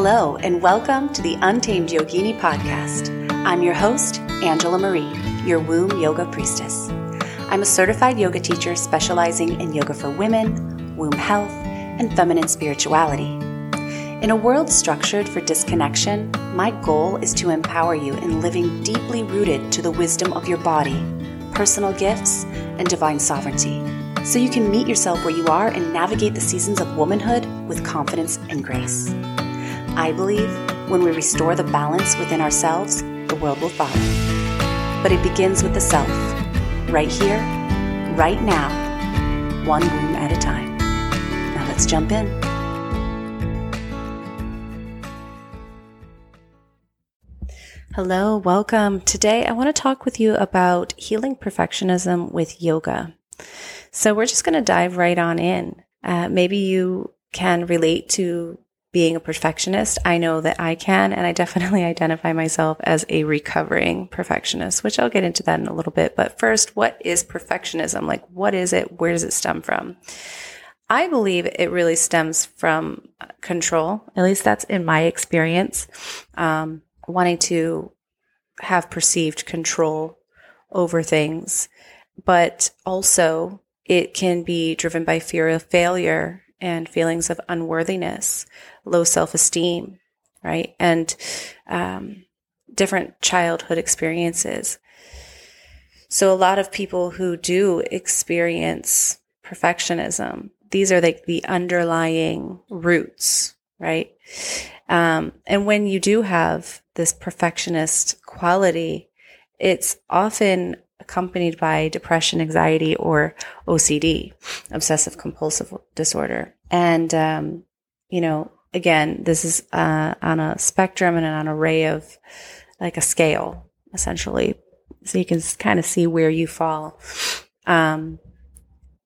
Hello, and welcome to the Untamed Yogini podcast. I'm your host, Angela Marie, your womb yoga priestess. I'm a certified yoga teacher specializing in yoga for women, womb health, and feminine spirituality. In a world structured for disconnection, my goal is to empower you in living deeply rooted to the wisdom of your body, personal gifts, and divine sovereignty, so you can meet yourself where you are and navigate the seasons of womanhood with confidence and grace. I believe when we restore the balance within ourselves, the world will follow. But it begins with the self, right here, right now, one womb at a time. Now let's jump in. Hello, welcome. Today I want to talk with you about healing perfectionism with yoga. So we're just going to dive right on in. Uh, maybe you can relate to being a perfectionist. I know that I can, and I definitely identify myself as a recovering perfectionist, which I'll get into that in a little bit. But first, what is perfectionism? Like, what is it? Where does it stem from? I believe it really stems from control. At least that's in my experience. Um, wanting to have perceived control over things, but also it can be driven by fear of failure and feelings of unworthiness, low self esteem, right? And um, different childhood experiences. So, a lot of people who do experience perfectionism, these are like the underlying roots, right? Um, and when you do have this perfectionist quality, it's often accompanied by depression, anxiety, or OCD, obsessive compulsive disorder. And, um, you know, again, this is uh, on a spectrum and on an array of like a scale, essentially. So you can kind of see where you fall. Um,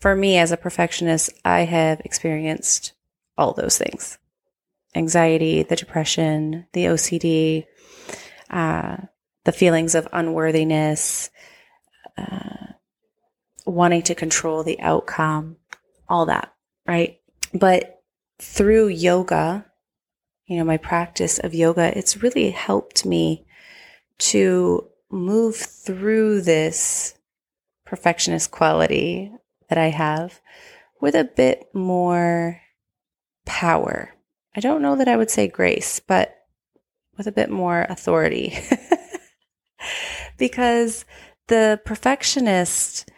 for me, as a perfectionist, I have experienced all those things anxiety, the depression, the OCD, uh, the feelings of unworthiness, uh, wanting to control the outcome, all that, right? But through yoga, you know, my practice of yoga, it's really helped me to move through this perfectionist quality that I have with a bit more power. I don't know that I would say grace, but with a bit more authority. because the perfectionist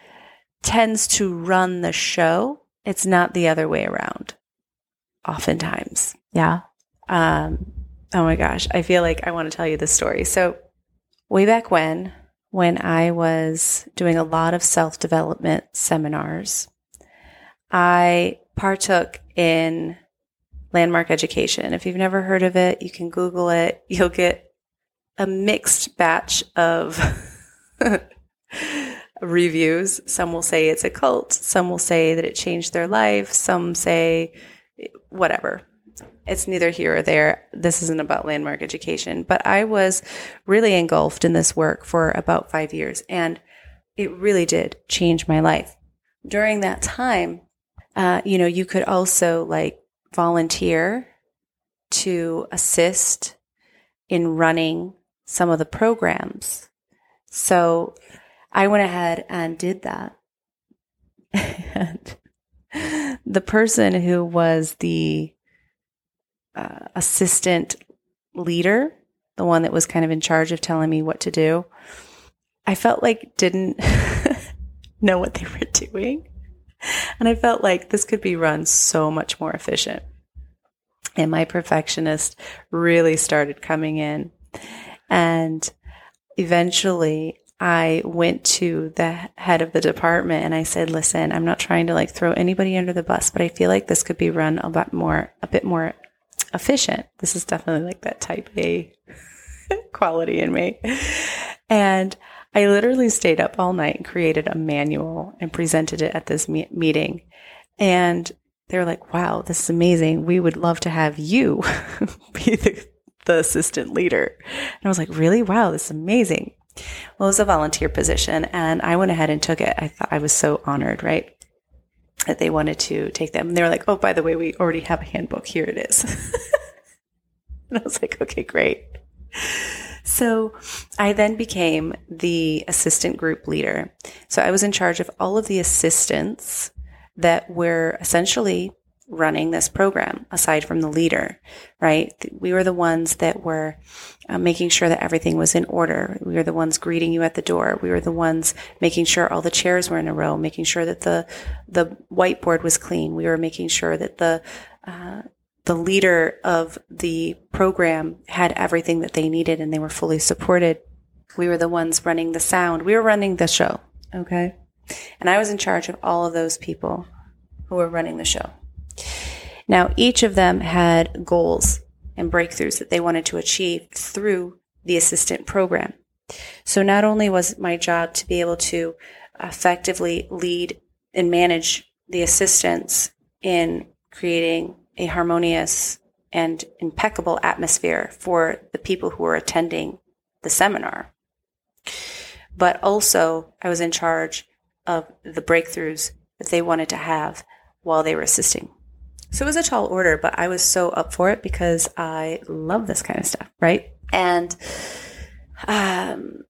tends to run the show. It's not the other way around. Oftentimes. Yeah. Um, oh my gosh. I feel like I want to tell you this story. So, way back when, when I was doing a lot of self development seminars, I partook in landmark education. If you've never heard of it, you can Google it. You'll get a mixed batch of reviews. Some will say it's a cult. Some will say that it changed their life. Some say whatever. It's neither here or there. This isn't about landmark education, but I was really engulfed in this work for about five years and it really did change my life. During that time, uh, you know, you could also like volunteer to assist in running some of the programs. So I went ahead and did that. and the person who was the uh, assistant leader, the one that was kind of in charge of telling me what to do, I felt like didn't know what they were doing. And I felt like this could be run so much more efficient. And my perfectionist really started coming in. And eventually I went to the head of the department and I said, listen, I'm not trying to like throw anybody under the bus, but I feel like this could be run a bit more, a bit more efficient. This is definitely like that type A quality in me. And I literally stayed up all night and created a manual and presented it at this me- meeting. And they were like, wow, this is amazing. We would love to have you be the, the assistant leader. And I was like, really? Wow, this is amazing. Well, it was a volunteer position, and I went ahead and took it. I thought I was so honored, right? That they wanted to take them. And they were like, oh, by the way, we already have a handbook. Here it is. and I was like, okay, great. So I then became the assistant group leader. So I was in charge of all of the assistants that were essentially running this program aside from the leader, right? We were the ones that were uh, making sure that everything was in order. We were the ones greeting you at the door. We were the ones making sure all the chairs were in a row, making sure that the, the whiteboard was clean. We were making sure that the, uh, the leader of the program had everything that they needed and they were fully supported. We were the ones running the sound. We were running the show. Okay. And I was in charge of all of those people who were running the show. Now, each of them had goals and breakthroughs that they wanted to achieve through the assistant program. So not only was it my job to be able to effectively lead and manage the assistants in creating a harmonious and impeccable atmosphere for the people who were attending the seminar. But also, I was in charge of the breakthroughs that they wanted to have while they were assisting. So it was a tall order, but I was so up for it because I love this kind of stuff, right? And um,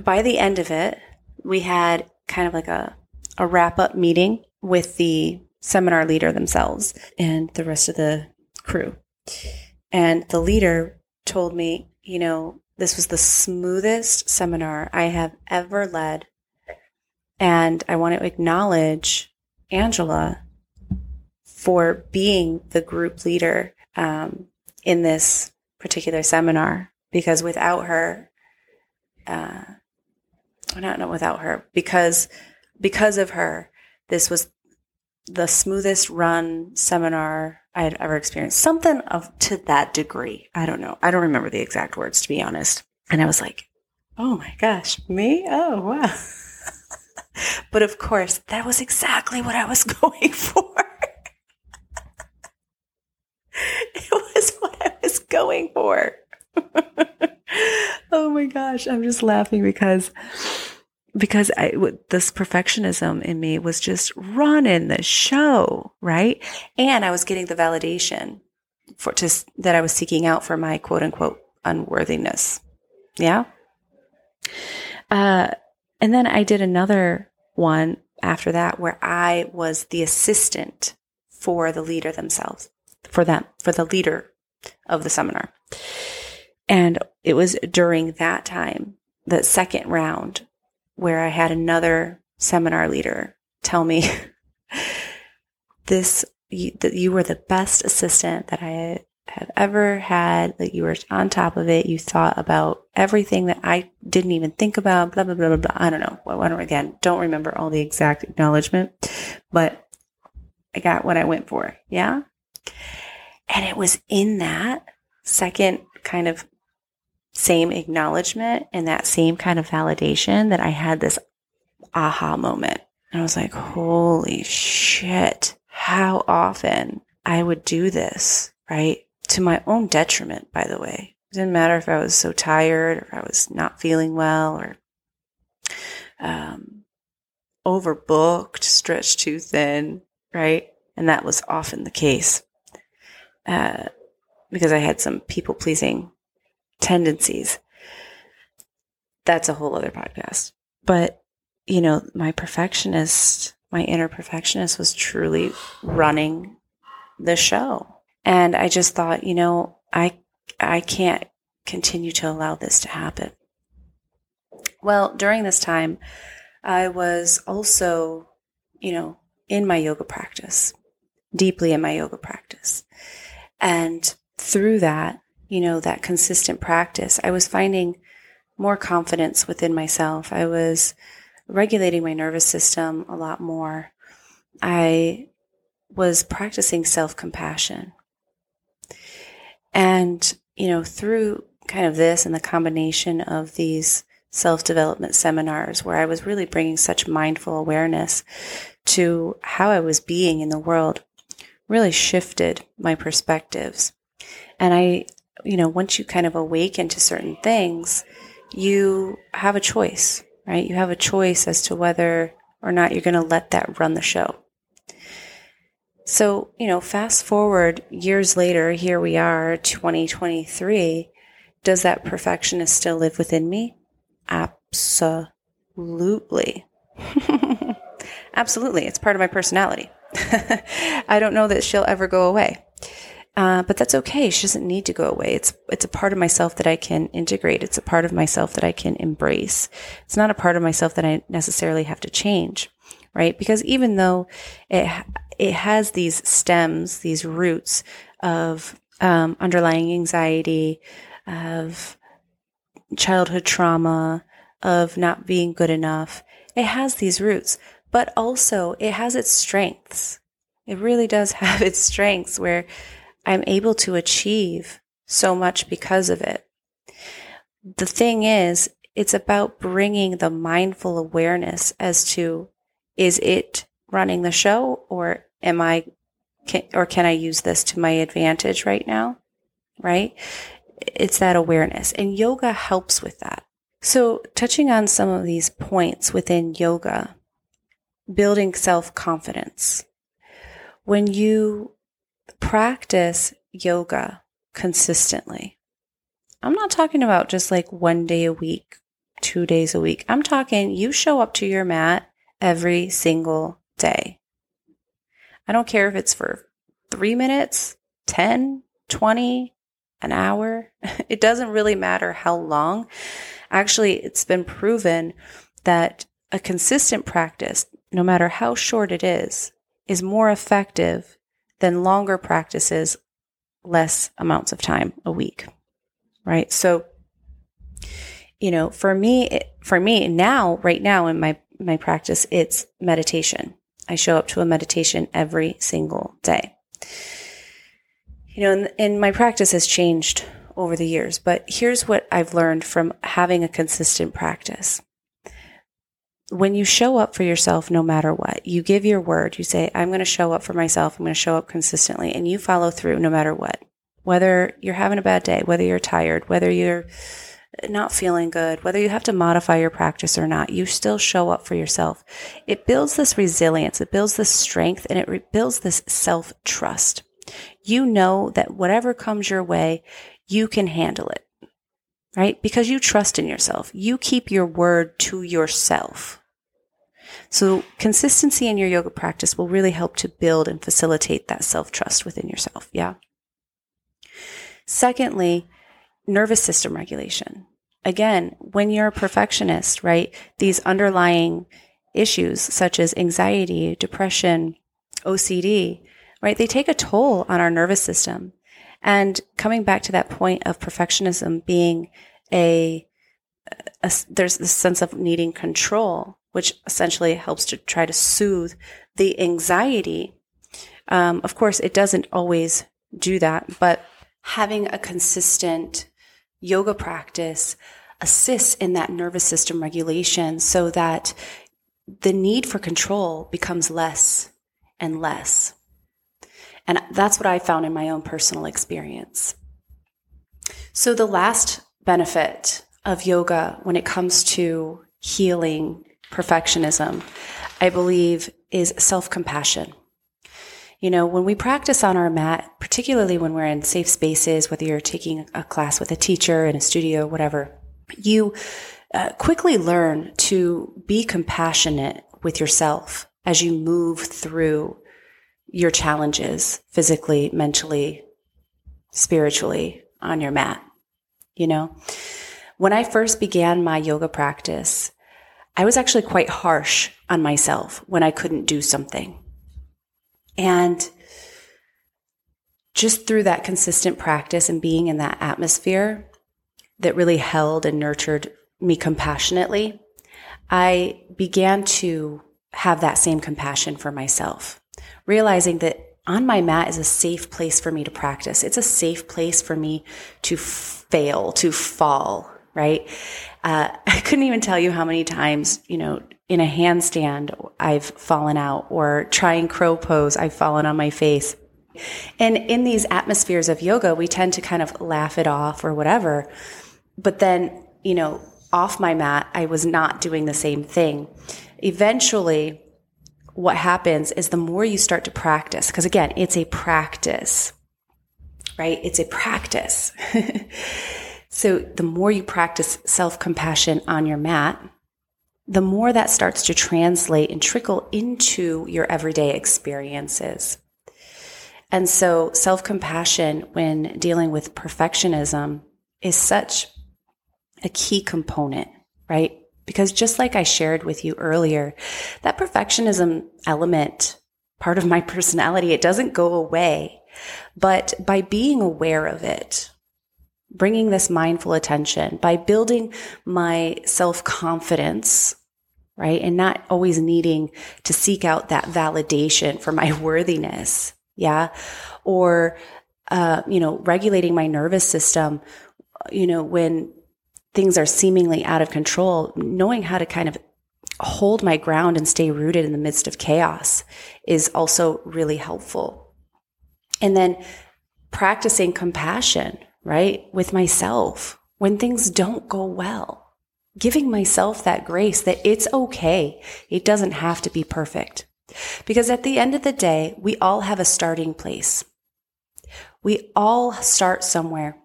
by the end of it, we had kind of like a, a wrap up meeting with the seminar leader themselves and the rest of the crew. And the leader told me, you know, this was the smoothest seminar I have ever led. And I want to acknowledge Angela for being the group leader um, in this particular seminar because without her, uh, not not without her because because of her, this was the smoothest run seminar I had ever experienced. Something of to that degree. I don't know. I don't remember the exact words to be honest. And I was like, oh my gosh, me? Oh wow. but of course, that was exactly what I was going for. it was what I was going for. oh my gosh, I'm just laughing because because I, this perfectionism in me was just running the show, right? And I was getting the validation for just that I was seeking out for my quote unquote unworthiness. Yeah. Uh, and then I did another one after that where I was the assistant for the leader themselves, for them, for the leader of the seminar. And it was during that time, the second round, where I had another seminar leader tell me this you, that you were the best assistant that I have ever had, that you were on top of it. You thought about everything that I didn't even think about, blah, blah, blah, blah, blah. I don't know. I don't, again, don't remember all the exact acknowledgement, but I got what I went for. Yeah. And it was in that second kind of same acknowledgement and that same kind of validation that I had this aha moment. And I was like, holy shit, how often I would do this, right? To my own detriment, by the way. It didn't matter if I was so tired or I was not feeling well or um, overbooked, stretched too thin, right? And that was often the case uh, because I had some people pleasing tendencies. That's a whole other podcast. But, you know, my perfectionist, my inner perfectionist was truly running the show. And I just thought, you know, I I can't continue to allow this to happen. Well, during this time, I was also, you know, in my yoga practice, deeply in my yoga practice. And through that, you know, that consistent practice, I was finding more confidence within myself. I was regulating my nervous system a lot more. I was practicing self compassion. And, you know, through kind of this and the combination of these self development seminars where I was really bringing such mindful awareness to how I was being in the world, really shifted my perspectives. And I you know, once you kind of awaken to certain things, you have a choice, right? You have a choice as to whether or not you're going to let that run the show. So, you know, fast forward years later, here we are, 2023. Does that perfectionist still live within me? Absolutely. Absolutely. It's part of my personality. I don't know that she'll ever go away. Uh, but that's okay. She doesn't need to go away. It's it's a part of myself that I can integrate. It's a part of myself that I can embrace. It's not a part of myself that I necessarily have to change, right? Because even though it it has these stems, these roots of um, underlying anxiety, of childhood trauma, of not being good enough, it has these roots. But also, it has its strengths. It really does have its strengths where I'm able to achieve so much because of it. The thing is, it's about bringing the mindful awareness as to is it running the show or am I can, or can I use this to my advantage right now? Right? It's that awareness and yoga helps with that. So touching on some of these points within yoga, building self confidence. When you practice yoga consistently. I'm not talking about just like one day a week, two days a week. I'm talking you show up to your mat every single day. I don't care if it's for three minutes, 10, 20, an hour. It doesn't really matter how long. Actually, it's been proven that a consistent practice, no matter how short it is, is more effective than longer practices, less amounts of time a week. Right. So, you know, for me, for me now, right now in my, my practice, it's meditation. I show up to a meditation every single day. You know, and, and my practice has changed over the years, but here's what I've learned from having a consistent practice when you show up for yourself, no matter what, you give your word, you say, I'm going to show up for myself. I'm going to show up consistently and you follow through no matter what, whether you're having a bad day, whether you're tired, whether you're not feeling good, whether you have to modify your practice or not, you still show up for yourself. It builds this resilience. It builds this strength and it re- builds this self trust. You know that whatever comes your way, you can handle it right? Because you trust in yourself. You keep your word to yourself. So consistency in your yoga practice will really help to build and facilitate that self trust within yourself. Yeah. Secondly, nervous system regulation. Again, when you're a perfectionist, right? These underlying issues such as anxiety, depression, OCD, right? They take a toll on our nervous system. And coming back to that point of perfectionism being a, a there's this sense of needing control, which essentially helps to try to soothe the anxiety. Um, of course, it doesn't always do that, but having a consistent yoga practice assists in that nervous system regulation so that the need for control becomes less and less. And that's what I found in my own personal experience. So the last benefit of yoga when it comes to healing perfectionism, I believe, is self compassion. You know, when we practice on our mat, particularly when we're in safe spaces, whether you're taking a class with a teacher in a studio, whatever, you uh, quickly learn to be compassionate with yourself as you move through your challenges physically, mentally, spiritually on your mat. You know, when I first began my yoga practice, I was actually quite harsh on myself when I couldn't do something. And just through that consistent practice and being in that atmosphere that really held and nurtured me compassionately, I began to have that same compassion for myself realizing that on my mat is a safe place for me to practice. It's a safe place for me to fail, to fall, right? Uh, I couldn't even tell you how many times, you know, in a handstand, I've fallen out or trying crow pose, I've fallen on my face. And in these atmospheres of yoga, we tend to kind of laugh it off or whatever. But then, you know, off my mat, I was not doing the same thing. Eventually, what happens is the more you start to practice, because again, it's a practice, right? It's a practice. so the more you practice self compassion on your mat, the more that starts to translate and trickle into your everyday experiences. And so self compassion when dealing with perfectionism is such a key component, right? Because just like I shared with you earlier, that perfectionism element, part of my personality, it doesn't go away. But by being aware of it, bringing this mindful attention, by building my self confidence, right? And not always needing to seek out that validation for my worthiness. Yeah. Or, uh, you know, regulating my nervous system, you know, when things are seemingly out of control, knowing how to kind of hold my ground and stay rooted in the midst of chaos is also really helpful. And then practicing compassion, right, with myself when things don't go well. Giving myself that grace that it's okay. It doesn't have to be perfect. Because at the end of the day, we all have a starting place. We all start somewhere.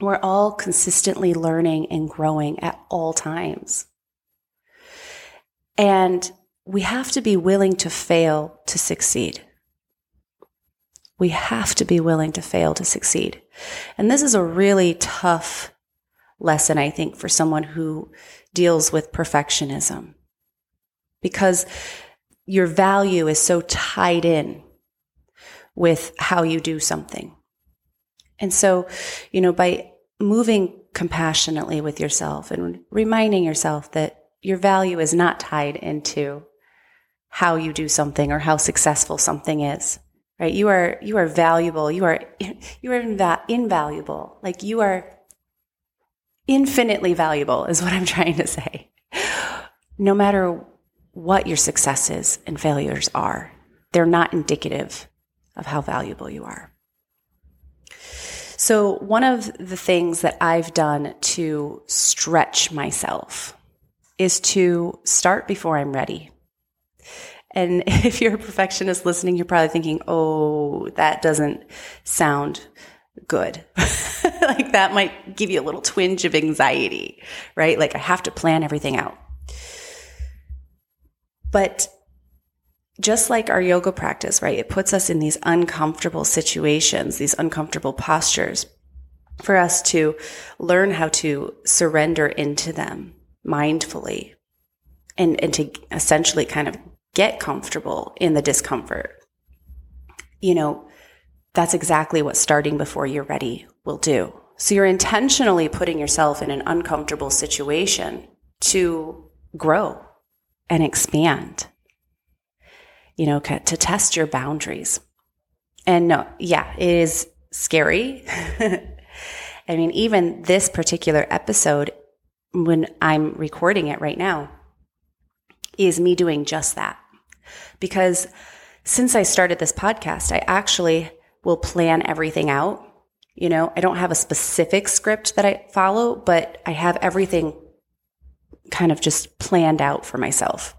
We're all consistently learning and growing at all times. And we have to be willing to fail to succeed. We have to be willing to fail to succeed. And this is a really tough lesson, I think, for someone who deals with perfectionism because your value is so tied in with how you do something. And so, you know, by moving compassionately with yourself and reminding yourself that your value is not tied into how you do something or how successful something is right? You are you are valuable. You are you are inva- invaluable. Like you are infinitely valuable is what i'm trying to say. No matter what your successes and failures are they're not indicative of how valuable you are so, one of the things that I've done to stretch myself is to start before I'm ready. And if you're a perfectionist listening, you're probably thinking, oh, that doesn't sound good. like that might give you a little twinge of anxiety, right? Like I have to plan everything out. But just like our yoga practice, right? It puts us in these uncomfortable situations, these uncomfortable postures for us to learn how to surrender into them mindfully and, and to essentially kind of get comfortable in the discomfort. You know, that's exactly what starting before you're ready will do. So you're intentionally putting yourself in an uncomfortable situation to grow and expand you know, to test your boundaries. And no, yeah, it is scary. I mean, even this particular episode, when I'm recording it right now, is me doing just that. Because since I started this podcast, I actually will plan everything out. You know, I don't have a specific script that I follow, but I have everything kind of just planned out for myself.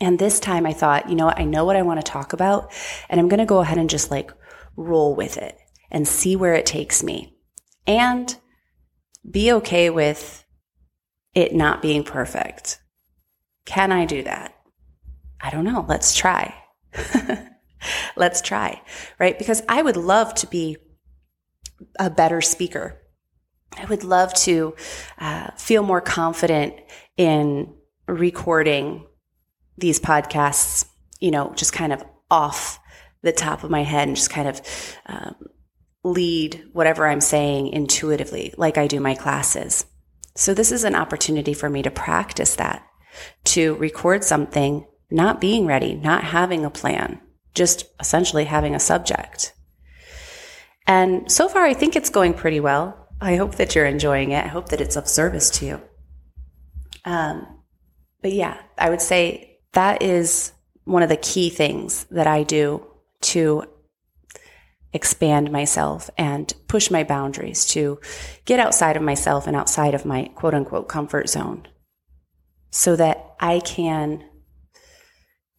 And this time I thought, you know what? I know what I want to talk about, and I'm going to go ahead and just like roll with it and see where it takes me. And be okay with it not being perfect. Can I do that? I don't know. Let's try. Let's try, right? Because I would love to be a better speaker. I would love to uh, feel more confident in recording these podcasts, you know, just kind of off the top of my head and just kind of um, lead whatever I'm saying intuitively, like I do my classes. So this is an opportunity for me to practice that, to record something, not being ready, not having a plan, just essentially having a subject. And so far, I think it's going pretty well. I hope that you're enjoying it. I hope that it's of service to you. Um, but yeah, I would say that is one of the key things that I do to expand myself and push my boundaries to get outside of myself and outside of my quote unquote comfort zone so that I can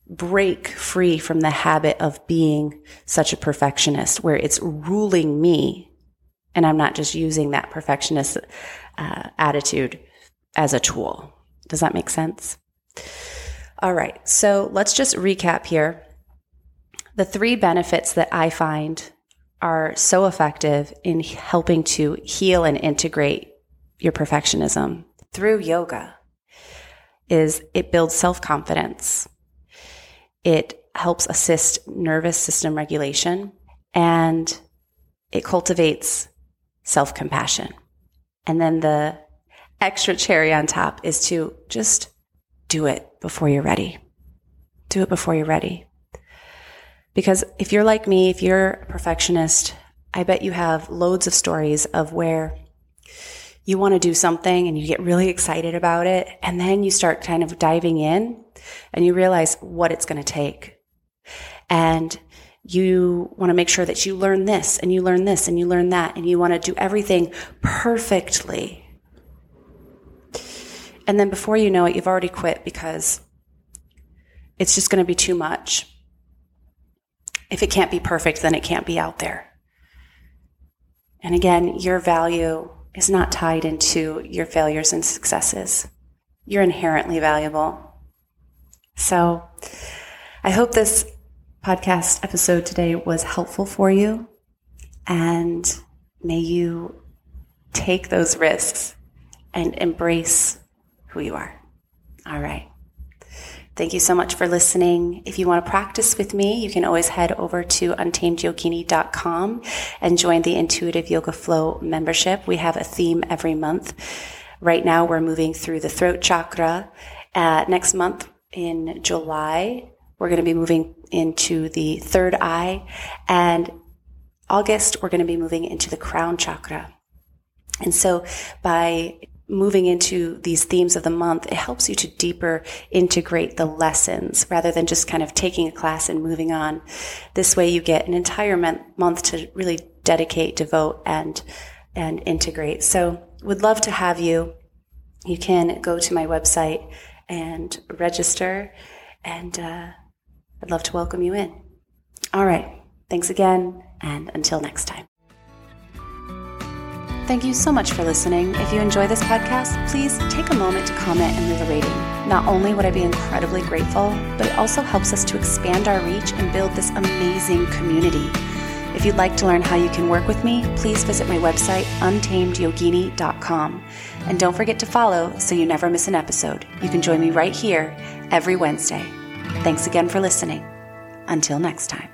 break free from the habit of being such a perfectionist where it's ruling me and I'm not just using that perfectionist uh, attitude as a tool. Does that make sense? All right, so let's just recap here. The three benefits that I find are so effective in helping to heal and integrate your perfectionism through yoga is it builds self confidence. It helps assist nervous system regulation and it cultivates self compassion. And then the extra cherry on top is to just do it before you're ready. Do it before you're ready. Because if you're like me, if you're a perfectionist, I bet you have loads of stories of where you want to do something and you get really excited about it. And then you start kind of diving in and you realize what it's going to take. And you want to make sure that you learn this and you learn this and you learn that and you want to do everything perfectly. And then before you know it, you've already quit because it's just going to be too much. If it can't be perfect, then it can't be out there. And again, your value is not tied into your failures and successes. You're inherently valuable. So I hope this podcast episode today was helpful for you. And may you take those risks and embrace who you are. All right. Thank you so much for listening. If you want to practice with me, you can always head over to untamedyogini.com and join the Intuitive Yoga Flow membership. We have a theme every month. Right now, we're moving through the throat chakra. Uh, next month in July, we're going to be moving into the third eye. And August, we're going to be moving into the crown chakra. And so by moving into these themes of the month, it helps you to deeper integrate the lessons rather than just kind of taking a class and moving on. This way you get an entire month to really dedicate, devote, and, and integrate. So would love to have you. You can go to my website and register and, uh, I'd love to welcome you in. All right. Thanks again. And until next time. Thank you so much for listening. If you enjoy this podcast, please take a moment to comment and leave a rating. Not only would I be incredibly grateful, but it also helps us to expand our reach and build this amazing community. If you'd like to learn how you can work with me, please visit my website, untamedyogini.com. And don't forget to follow so you never miss an episode. You can join me right here every Wednesday. Thanks again for listening. Until next time.